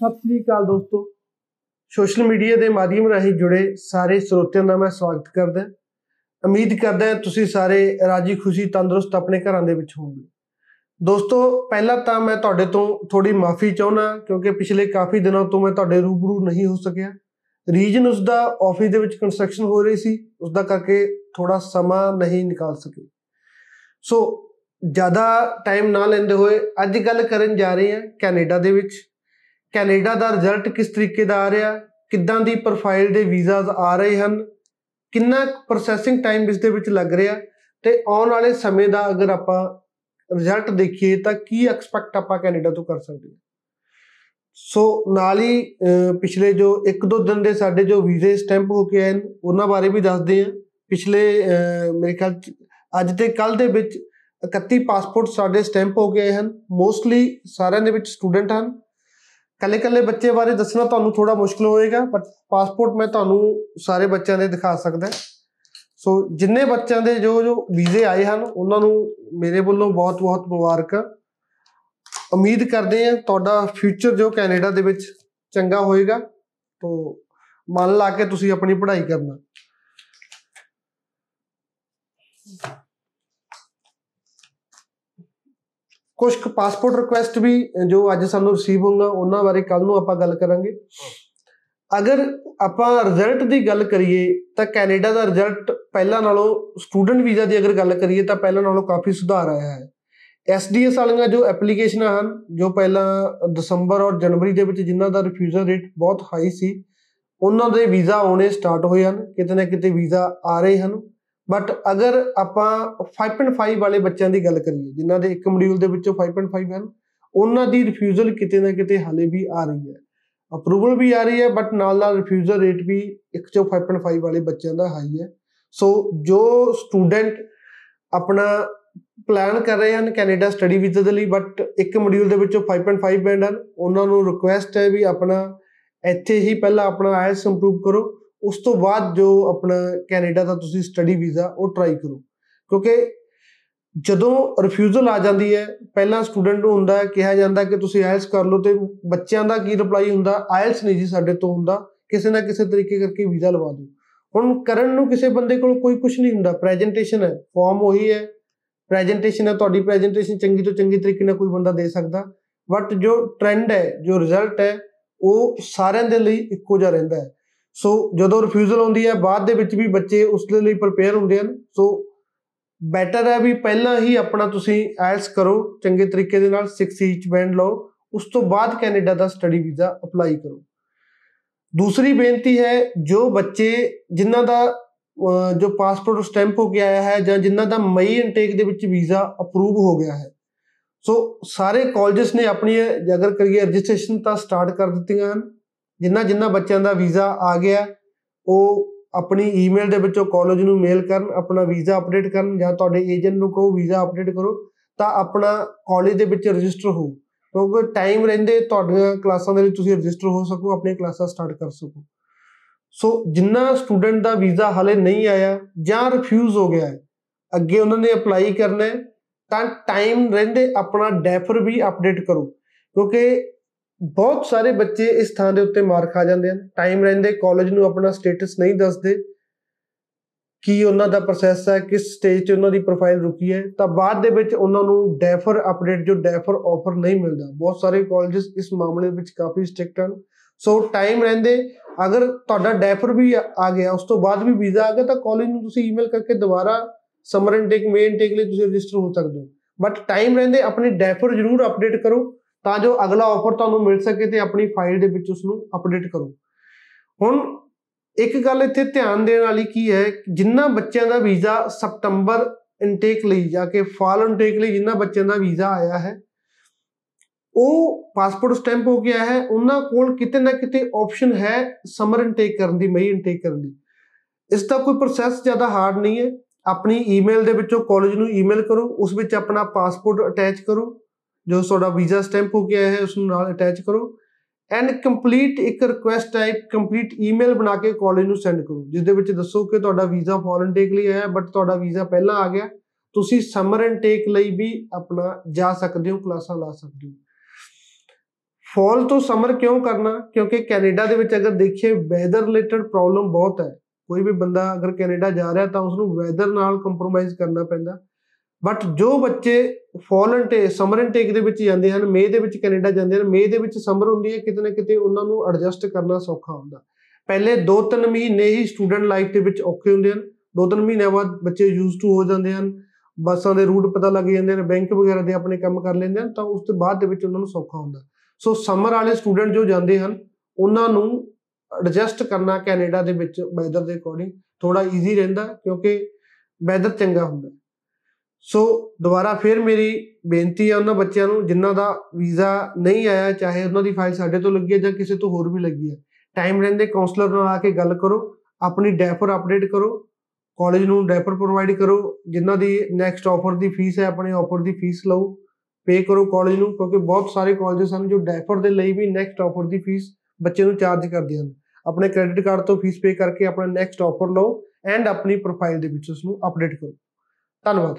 ਸਤਿ ਸ੍ਰੀ ਅਕਾਲ ਦੋਸਤੋ। Social media ਦੇ ਮਾਧਿਅਮ ਰਾਹੀਂ ਜੁੜੇ ਸਾਰੇ ਸਰੋਤਿਆਂ ਦਾ ਮੈਂ ਸਵਾਗਤ ਕਰਦਾ ਉਮੀਦ ਕਰਦਾ ਤੁਸੀਂ ਸਾਰੇ ਰਾਜੀ ਖੁਸ਼ੀ ਤੰਦਰੁਸਤ ਆਪਣੇ ਘਰਾਂ ਦੇ ਵਿੱਚ ਹੋਵੋਗੇ। ਦੋਸਤੋ, ਪਹਿਲਾਂ ਤਾਂ ਮੈਂ ਤੁਹਾਡੇ ਤੋਂ ਥੋੜੀ ਮਾਫੀ ਚਾਹੁੰਦਾ ਕਿਉਂਕਿ ਪਿਛਲੇ ਕਾਫੀ ਦਿਨਾਂ ਤੋਂ ਮੈਂ ਤੁਹਾਡੇ ਰੂਬਰੂ ਨਹੀਂ ਹੋ ਸਕਿਆ। ਰੀਜਨ ਉਸ ਦਾ ਆਫਿਸ ਦੇ ਵਿੱਚ ਕੰਸਟਰਕਸ਼ਨ ਹੋ ਰਹੀ ਸੀ ਉਸ ਦਾ ਕਰਕੇ ਥੋੜਾ ਸਮਾਂ ਨਹੀਂ ਨਿਕਾਲ ਸਕੇ ਸੋ, ਜ਼ਿਆਦਾ ਟਾਈਮ ਨਾ ਲੈਂਦੇ ਹੋਏ ਅੱਜ ਗੱਲ ਕਰਨ ਜਾ ਰਹੇ ਹਾਂ ਕੈਨੇਡਾ ਦੇ ਵਿੱਚ। ਕੈਨੇਡਾ ਦਾ ਰਿਜ਼ਲਟ ਕਿਸ ਤਰੀਕੇ ਦਾ ਆ ਰਿਹਾ? ਕਿੱਦਾਂ ਦੀ ਪ੍ਰੋਫਾਈਲ ਦੇ ਵੀਜ਼ਾਸ ਆ ਰਹੇ ਹਨ? ਕਿੰਨਾ ਪ੍ਰੋਸੈਸਿੰਗ ਟਾਈਮ ਇਸ ਦੇ ਵਿੱਚ ਲੱਗ ਰਿਹਾ? ਤੇ ਆਉਣ ਵਾਲੇ ਸਮੇਂ ਦਾ ਅਗਰ ਆਪਾਂ ਰਿਜ਼ਲਟ ਦੇਖੀਏ ਤਾਂ ਕੀ ਐਕਸਪੈਕਟ ਆਪਾਂ ਕੈਨੇਡਾ ਤੋਂ ਕਰ ਸਕਦੇ ਹਾਂ? ਸੋ ਨਾਲ ਹੀ ਪਿਛਲੇ ਜੋ 1-2 ਦਿਨ ਦੇ ਸਾਡੇ ਜੋ ਵੀਜ਼ੇ ਸਟੈਂਪ ਹੋ ਕੇ ਆਏ ਉਹਨਾਂ ਬਾਰੇ ਵੀ ਦੱਸਦੇ ਹਾਂ। ਪਿਛਲੇ ਮੇਰੇ ਖਿਆਲ ਅੱਜ ਤੇ ਕੱਲ ਦੇ ਵਿੱਚ 31 ਪਾਸਪੋਰਟ ਸਾਡੇ ਸਟੈਂਪ ਹੋ ਗਏ ਹਨ। ਮੋਸਟਲੀ ਸਾਰਿਆਂ ਦੇ ਵਿੱਚ ਸਟੂਡੈਂਟ ਹਨ। ਕੱਲੇ ਕੱਲੇ ਬੱਚੇ ਬਾਰੇ ਦੱਸਣਾ ਤੁਹਾਨੂੰ ਥੋੜਾ ਮੁਸ਼ਕਲ ਹੋਏਗਾ ਬਟ ਪਾਸਪੋਰਟ ਮੈਂ ਤੁਹਾਨੂੰ ਸਾਰੇ ਬੱਚਿਆਂ ਦੇ ਦਿਖਾ ਸਕਦਾ। ਸੋ ਜਿੰਨੇ ਬੱਚਿਆਂ ਦੇ ਜੋ ਜੋ ਵੀਜ਼ੇ ਆਏ ਹਨ, ਉਹਨਾਂ ਨੂੰ ਮੇਰੇ ਵੱਲੋਂ ਬਹੁਤ ਬਹੁਤ ਮੁਬਾਰਕਾਂ। ਉਮੀਦ ਕਰਦੇ ਹਾਂ ਤੁਹਾਡਾ ਫਿਊਚਰ ਜੋ ਕੈਨੇਡਾ ਦੇ ਵਿੱਚ ਚੰਗਾ ਹੋਏਗਾ। ਤੋਂ, ਮਨ ਲਾ ਕੇ ਤੁਸੀਂ ਆਪਣੀ ਪੜ੍ਹਾਈ ਕਰਨਾ। ਕੁਝ ਪਾਸਪੋਰਟ ਰਿਕੁਐਸਟ ਵੀ ਜੋ ਅੱਜ ਸਾਨੂੰ ਰਿਸੀਵ ਹੋਊਗਾ, ਉਹਨਾਂ ਬਾਰੇ ਕੱਲ ਨੂੰ ਆਪਾਂ ਗੱਲ ਕਰਾਂਗੇ। ਅਗਰ ਆਪਾਂ ਰਿਜ਼ਲਟ ਦੀ ਗੱਲ ਕਰੀਏ, ਤਾਂ ਕੈਨੇਡਾ ਦਾ ਰਿਜ਼ਲਟ ਪਹਿਲਾਂ ਨਾਲੋਂ ਸਟੂਡੈਂਟ ਵੀਜ਼ਾ ਦੀ ਅਗਰ ਗੱਲ ਕਰੀਏ, ਤਾਂ ਪਹਿਲਾਂ ਨਾਲੋਂ ਕਾਫੀ ਸੁਧਾਰ ਆਇਆ ਹੈ। ਐਸਡੀਐਸ ਵਾਲੀਆਂ ਜੋ ਐਪਲੀਕੇਸ਼ਨਾਂ ਹਨ, ਜੋ ਪਹਿਲਾਂ ਦਸੰਬਰ ਔਰ ਜਨਵਰੀ ਦੇ ਵਿੱਚ ਜਿਨ੍ਹਾਂ ਦਾ ਰਿਫਿਊਜ਼ਲ ਰੇਟ ਬਹੁਤ ਹਾਈ ਸੀ, ਉਹਨਾਂ ਦੇ ਵੀਜ਼ਾ ਆਉਣੇ ਸਟਾਰਟ ਹੋਏ ਹਨ, ਕਿਤੇ ਨਾ ਕਿਤੇ ਵੀਜ਼ਾ ਆ ਰਹੇ ਹਨ। ਬਟ ਅਗਰ ਆਪਾਂ 5.5 ਵਾਲੇ ਬੱਚਿਆਂ ਦੀ ਗੱਲ ਕਰੀਏ, ਜਿਨ੍ਹਾਂ ਦੇ ਇੱਕ ਮੋਡਿਊਲ ਦੇ ਵਿੱਚੋਂ 5.5 ਹਨ, ਉਹਨਾਂ ਦੀ ਰਿਫਿਊਜ਼ਲ ਕਿਤੇ ਨਾ ਕਿਤੇ ਹਾਲੇ ਵੀ ਆ ਰਹੀ ਹੈ। ਅਪਰੂਵਲ ਵੀ ਆ ਰਹੀ ਹੈ ਬਟ ਨਾਲ ਨਾਲ ਰਿਫਿਊਜ਼ਲ ਰੇਟ ਵੀ 1 ਚੋਂ 5.5 ਵਾਲੇ ਬੱਚਿਆਂ ਦਾ ਹਾਈ ਹੈ। ਸੋ ਜੋ ਸਟੂਡੈਂਟ ਆਪਣਾ ਪਲਾਨ ਕਰ ਰਹੇ ਹਨ ਕੈਨੇਡਾ ਸਟੱਡੀ ਵੀਜ਼ਾ ਦੇ ਲਈ ਬਟ ਇੱਕ ਮੋਡਿਊਲ ਦੇ ਵਿੱਚੋਂ 5.5 ਬੈਂਡ ਹਨ, ਉਹਨਾਂ ਨੂੰ ਰਿਕੁਐਸਟ ਹੈ ਵੀ ਆਪਣਾ ਇੱਥੇ ਹੀ ਪਹਿਲਾਂ ਆਪਣਾ ਆਇਲਸ ਇੰਪਰੂਵ ਕਰੋ। ਉਸ ਤੋਂ ਬਾਅਦ ਜੋ ਆਪਣਾ ਕੈਨੇਡਾ ਦਾ ਤੁਸੀਂ ਸਟੱਡੀ ਵੀਜ਼ਾ ਉਹ ਟਰਾਈ ਕਰੋ। ਕਿਉਂਕਿ ਜਦੋਂ ਰਿਫਿਊਜ਼ਲ ਆ ਜਾਂਦੀ ਹੈ, ਪਹਿਲਾਂ ਸਟੂਡੈਂਟ ਨੂੰ ਹੁੰਦਾ ਹੈ, ਕਿਹਾ ਜਾਂਦਾ ਕਿ ਤੁਸੀਂ ਆਇਲਸ ਕਰ ਲਓ ਤੇ ਬੱਚਿਆਂ ਦਾ ਕੀ ਰਿਪਲਾਈ ਹੁੰਦਾ? ਆਇਲਸ ਨਹੀਂ ਜੀ ਸਾਡੇ ਤੋਂ ਹੁੰਦਾ। ਕਿਸੇ ਨਾ ਕਿਸੇ ਤਰੀਕੇ ਕਰਕੇ ਵੀਜ਼ਾ ਲਵਾ ਦਿਓ। ਹੁਣ ਕਰਨ ਨੂੰ ਕਿਸੇ ਬੰਦੇ ਕੋਲ ਕੋਈ ਕੁਝ ਨਹੀਂ ਹੁੰਦਾ। ਪ੍ਰੈਜੈਂਟੇਸ਼ਨ ਹੈ ਫਾਰਮ ਉਹੀ ਹੈ। ਪ੍ਰੈਜੈਂਟੇਸ਼ਨ ਹੈ, ਤੁਹਾਡੀ ਪ੍ਰੈਜੈਂਟੇਸ਼ਨ ਚੰਗੀ ਤੋਂ ਚੰਗੀ ਤਰੀਕੇ ਨਾਲ ਕੋਈ ਬੰਦਾ ਦੇ ਸਕਦਾ। ਬਟ ਜੋ ਟ੍ਰੈਂਡ ਹੈ, ਜੋ ਰਿਜ਼ਲਟ ਹੈ, ਉਹ ਸਾਰਿਆਂ ਦੇ ਲਈ ਇੱਕੋ ਜਿਹਾ ਰਹਿੰਦਾ ਹੈ। ਸੋ ਜਦੋਂ ਰਿਫਿਊਜ਼ਲ ਆਉਂਦੀ ਹੈ, ਬਾਅਦ ਦੇ ਵਿੱਚ ਵੀ ਬੱਚੇ ਉਸ ਦੇ ਲਈ ਪ੍ਰਪੇਅਰ ਹੁੰਦੇ ਹਨ। ਸੋ ਬੈਟਰ ਹੈ ਵੀ ਪਹਿਲਾਂ ਹੀ ਆਪਣਾ ਤੁਸੀਂ ਆਇਲਸ ਕਰੋ, ਚੰਗੇ ਤਰੀਕੇ ਦੇ ਨਾਲ 6 ਈਚ ਬੈਂਡ ਲਓ। ਉਸ ਤੋਂ ਬਾਅਦ ਕੈਨੇਡਾ ਦਾ ਸਟੱਡੀ ਵੀਜ਼ਾ ਅਪਲਾਈ ਕਰੋ। ਦੂਸਰੀ ਬੇਨਤੀ ਹੈ, ਜੋ ਬੱਚੇ ਜਿਨ੍ਹਾਂ ਦਾ ਜੋ ਪਾਸਪੋਰਟ ਸਟੈਂਪ ਹੋ ਕੇ ਆਇਆ ਹੈ ਜਾਂ ਜਿਨ੍ਹਾਂ ਦਾ ਮਈ ਇਨਟੇਕ ਦੇ ਵਿੱਚ ਵੀਜ਼ਾ ਅਪਰੂਵ ਹੋ ਗਿਆ ਹੈ। ਸੋ ਸਾਰੇ ਕਾਲਜਸ ਨੇ ਆਪਣੀ, ਅਗਰ ਕਰੀਏ ਰਜਿਸਟ੍ਰੇਸ਼ਨ ਤਾਂ ਸਟਾਰਟ ਕਰ ਦਿੱਤੀਆਂ ਹਨ। ਜਿੰਨਾ ਜਿੰਨਾ ਬੱਚਿਆਂ ਦਾ ਵੀਜ਼ਾ ਆ ਗਿਆ, ਉਹ ਆਪਣੀ ਈਮੇਲ ਦੇ ਵਿੱਚੋਂ ਕਾਲਜ ਨੂੰ ਮੇਲ ਕਰਨ, ਆਪਣਾ ਵੀਜ਼ਾ ਅਪਡੇਟ ਕਰਨ ਜਾਂ ਤੁਹਾਡੇ ਏਜੰਟ ਨੂੰ ਕਹੋ ਵੀਜ਼ਾ ਅਪਡੇਟ ਕਰੋ, ਤਾਂ ਆਪਣਾ ਕਾਲਜ ਦੇ ਵਿੱਚ ਰਜਿਸਟਰ ਹੋ ਕਿਉਂਕਿ ਟਾਈਮ ਰਹਿੰਦੇ ਤੁਹਾਡੀਆਂ ਕਲਾਸਾਂ ਦੇ ਲਈ ਤੁਸੀਂ ਰਜਿਸਟਰ ਹੋ ਸਕੋ ਆਪਣੀ ਕਲਾਸਾਂ ਸਟਾਰਟ ਕਰ ਸਕੋ। ਸੋ ਜਿੰਨਾ ਸਟੂਡੈਂਟ ਦਾ ਵੀਜ਼ਾ ਹਲੇ ਨਹੀਂ ਆਇਆ ਜਾਂ ਰਿਫਿਊਜ਼ ਹੋ ਗਿਆ ਹੈ, ਅੱਗੇ ਉਹਨਾਂ ਨੇ ਅਪਲਾਈ ਕਰਨਾ ਹੈ, ਤਾਂ ਟਾਈਮ ਰਹਿੰਦੇ ਆਪਣਾ ਡੈਫਰ ਵੀ ਅਪਡੇਟ ਕਰੋ। ਕਿਉਂਕਿ ਬਹੁਤ ਸਾਰੇ ਬੱਚੇ ਇਸ ਥਾਂ ਦੇ ਉੱਤੇ ਮਾਰ ਖਾ ਜਾਂਦੇ ਹਨ। ਟਾਈਮ ਰਹਿੰਦੇ ਕਾਲਜ ਨੂੰ ਆਪਣਾ ਸਟੇਟਸ ਨਹੀਂ ਦੱਸਦੇ। ਕੀ ਉਹਨਾਂ ਦਾ ਪ੍ਰੋਸੈਸ ਹੈ, ਕਿਸ ਸਟੇਜ 'ਚ ਉਹਨਾਂ ਦੀ ਪ੍ਰੋਫਾਈਲ ਰੁਕੀ ਹੈ। ਤਾਂ ਬਾਅਦ ਦੇ ਵਿੱਚ ਉਹਨਾਂ ਨੂੰ ਡੈਫਰ ਅਪਡੇਟ ਜੋ ਡੈਫਰ ਆਫਰ ਨਹੀਂ ਮਿਲਦਾ। ਬਹੁਤ ਸਾਰੇ ਕਾਲਜਸ ਇਸ ਮਾਮਲੇ ਵਿੱਚ ਕਾਫੀ ਸਟ੍ਰਿਕਟ ਹਨ। ਸੋ ਟਾਈਮ ਰਹਿੰਦੇ, ਅਗਰ ਤੁਹਾਡਾ ਡੈਫਰ ਵੀ ਆ ਗਿਆ, ਉਸ ਤੋਂ ਬਾਅਦ ਵੀ ਵੀਜ਼ਾ ਆ ਗਿਆ, ਤਾਂ ਕਾਲਜ ਨੂੰ ਤੁਸੀਂ ਈਮੇਲ ਕਰਕੇ ਦੁਬਾਰਾ ਸਮਰ ਇਨਟੇਕ ਮੇਨ ਇਨਟੇਕ ਲਈ ਤੁਸੀਂ ਰਜਿਸਟਰ ਹੋ ਸਕਦੇ ਹੋ। ਬਟ ਟਾਈਮ ਰਹਿੰਦੇ, ਆਪਣੀ ਡੈਫਰ ਜ਼ਰੂਰ ਅਪਡੇਟ ਕਰੋ। ਤਾਂ ਜੋ ਅਗਲਾ ਆਫਰ ਤੁਹਾਨੂੰ ਮਿਲ ਸਕੇ ਤੇ ਆਪਣੀ ਫਾਈਲ ਦੇ ਵਿੱਚ ਉਸ ਨੂੰ ਅਪਡੇਟ ਕਰੋ। ਹੁਣ ਇੱਕ ਗੱਲ ਇੱਥੇ ਧਿਆਨ ਦੇਣ ਵਾਲੀ ਕੀ ਹੈ, ਜਿੰਨਾ ਬੱਚਿਆਂ ਦਾ ਵੀਜ਼ਾ ਸਪਟੰਬਰ ਇਨਟੇਕ ਲਈ ਜਾ ਕੇ ਫਾਲ ਇਨਟੇਕ ਲਈ ਜਿੰਨਾ ਬੱਚਿਆਂ ਦਾ ਵੀਜ਼ਾ ਆਇਆ ਹੈ, ਉਹ ਪਾਸਪੋਰਟ ਸਟੈਂਪ ਹੋ ਗਿਆ ਹੈ, ਉਹਨਾਂ ਕੋਲ ਕਿਤੇ ਨਾ ਕਿਤੇ ਆਪਸ਼ਨ ਹੈ ਸਮਰ ਇਨਟੇਕ ਕਰਨ ਦੀ, ਮਈ ਇਨਟੇਕ ਕਰਨ ਦੀ। ਇਸ ਦਾ ਕੋਈ ਪ੍ਰੋਸੈਸ ਜ਼ਿਆਦਾ ਹਾਰਡ ਨਹੀਂ ਹੈ। ਆਪਣੀ ਈਮੇਲ ਦੇ ਵਿੱਚੋਂ ਕਾਲਜ ਨੂੰ ਈਮੇਲ ਕਰੋ, ਉਸ ਵਿੱਚ ਆਪਣਾ ਪਾਸਪੋਰਟ ਅਟੈਚ ਕਰੋ। ਜੋ ਤੁਹਾਡਾ ਵੀਜ਼ਾ ਸਟੈਂਪ ਹੋ ਗਿਆ ਹੈ ਉਸ ਨੂੰ ਨਾਲ ਅਟੈਚ ਕਰੋ। ਐਂਡ ਕੰਪਲੀਟ ਇੱਕ ਰਿਕੁਐਸਟ ਟਾਈਪ ਕੰਪਲੀਟ ਈਮੇਲ ਬਣਾ ਕੇ ਕਾਲਜ ਨੂੰ ਸੈਂਡ ਕਰੋ ਜਿਸ ਦੇ ਵਿੱਚ ਦੱਸੋ ਕਿ ਤੁਹਾਡਾ ਵੀਜ਼ਾ ਫੋਰਨ ਟੇਕ ਲਈ ਆਇਆ ਬਟ ਤੁਹਾਡਾ ਵੀਜ਼ਾ ਪਹਿਲਾਂ ਆ ਗਿਆ। ਤੁਸੀਂ ਸਮਰ ਇਨਟੇਕ ਲਈ ਵੀ ਆਪਣਾ ਜਾ ਸਕਦੇ ਹੋ, ਕਲਾਸਾਂ ਲਾ ਸਕਦੇ ਹੋ। ਫਾਲ ਤੋਂ ਸਮਰ ਕਿਉਂ ਕਰਨਾ? ਕਿਉਂਕਿ ਕੈਨੇਡਾ ਦੇ ਵਿੱਚ ਅਗਰ ਦੇਖੀਏ ਵੈਦਰ ਰਿਲੇਟਡ ਪ੍ਰੋਬਲਮ ਬਹੁਤ ਹੈ। ਕੋਈ ਵੀ ਬੰਦਾ ਅਗਰ ਕੈਨੇਡਾ ਜਾ ਰਿਹਾ ਤਾਂ ਉਸ ਨੂੰ ਵੈਦਰ ਨਾਲ ਕੰਪਰੋਮਾਈਜ਼ ਕਰਨਾ ਪੈਂਦਾ। ਬਟ ਜੋ ਬੱਚੇ ਫਾਲ ਇਨਟੇਕ ਸਮਰ ਇਨਟੇਕ ਦੇ ਵਿੱਚ ਜਾਂਦੇ ਹਨ ਮਈ ਦੇ ਵਿੱਚ ਕੈਨੇਡਾ ਜਾਂਦੇ ਹਨ ਮਈ ਦੇ ਵਿੱਚ ਸਮਰ ਹੁੰਦੀ ਹੈ, ਕਿਤੇ ਨਾ ਕਿਤੇ ਉਹਨਾਂ ਨੂੰ ਐਡਜਸਟ ਕਰਨਾ ਸੌਖਾ ਹੁੰਦਾ। ਪਹਿਲੇ 2-3 ਮਹੀਨੇ ਹੀ ਸਟੂਡੈਂਟ ਲਾਈਫ ਦੇ ਵਿੱਚ ਔਖੇ ਹੁੰਦੇ ਹਨ। 2-3 ਮਹੀਨਿਆਂ ਬਾਅਦ ਬੱਚੇ ਯੂਜ਼ ਟੂ ਹੋ ਜਾਂਦੇ ਹਨ, ਬੱਸਾਂ ਦੇ ਰੂਟ ਪਤਾ ਲੱਗ ਜਾਂਦੇ ਨੇ ਬੈਂਕ ਵਗੈਰਾ ਦੇ ਆਪਣੇ ਕੰਮ ਕਰ ਲੈਂਦੇ ਹਨ, ਤਾਂ ਉਸ ਤੋਂ ਬਾਅਦ ਦੇ ਵਿੱਚ ਉਹਨਾਂ ਨੂੰ ਸੌਖਾ ਹੁੰਦਾ। ਸੋ ਸਮਰ ਵਾਲੇ ਸਟੂਡੈਂਟ ਜੋ ਜਾਂਦੇ ਹਨ, ਉਹਨਾਂ ਨੂੰ ਐਡਜਸਟ ਕਰਨਾ ਕੈਨੇਡਾ ਦੇ ਵਿੱਚ ਵੈਦਰ ਦੇ ਅਕੋਰਡਿੰਗ ਥੋੜਾ ਈਜ਼ੀ ਰਹਿੰਦਾ, ਕਿਉਂਕਿ ਵੈਦਰ ਚੰਗਾ ਹੁੰਦਾ। ਸੋ ਦੁਬਾਰਾ ਫਿਰ ਮੇਰੀ ਬੇਨਤੀ ਹੈ ਉਹਨਾਂ ਬੱਚਿਆਂ ਨੂੰ, ਜਿਨ੍ਹਾਂ ਦਾ ਵੀਜ਼ਾ ਨਹੀਂ ਆਇਆ, ਚਾਹੇ ਉਹਨਾਂ ਦੀ ਫਾਈਲ ਸਾਡੇ ਤੋਂ ਲੱਗੀ ਹੈ ਜਾਂ ਕਿਸੇ ਤੋਂ ਹੋਰ ਵੀ ਲੱਗੀ ਹੈ ਟਾਈਮ ਰਹਿੰਦੇ ਕਾਉਂਸਲਰ ਨਾਲ ਆ ਕੇ ਗੱਲ ਕਰੋ, ਆਪਣੀ ਡੈਫਰ ਅਪਡੇਟ ਕਰੋ ਕਾਲਜ ਨੂੰ ਡੈਫਰ ਪ੍ਰੋਵਾਈਡ ਕਰੋ, ਜਿਨ੍ਹਾਂ ਦੀ ਨੈਕਸਟ ਆਫਰ ਦੀ ਫੀਸ ਹੈ, ਆਪਣੇ ਆਫਰ ਦੀ ਫੀਸ ਲਓ ਪੇ ਕਰੋ ਕਾਲਜ ਨੂੰ, ਕਿਉਂਕਿ ਬਹੁਤ ਸਾਰੇ ਕਾਲਜਸ ਹਨ ਜੋ ਡੈਫਰ ਦੇ ਲਈ ਵੀ ਨੈਕਸਟ ਆਫਰ ਦੀ ਫੀਸ ਬੱਚੇ ਨੂੰ ਚਾਰਜ ਕਰਦੇ ਹਨ। ਆਪਣੇ ਕ੍ਰੈਡਿਟ ਕਾਰਡ ਤੋਂ ਫੀਸ ਪੇ ਕਰਕੇ ਆਪਣਾ ਨੈਕਸਟ ਆਫਰ ਲਓ ਐਂਡ ਆਪਣੀ ਪ੍ਰੋਫਾਈਲ ਦੇ ਵਿੱਚ ਉਸ ਨੂੰ ਅਪਡੇਟ ਕਰੋ। ਧੰਨਵਾਦ।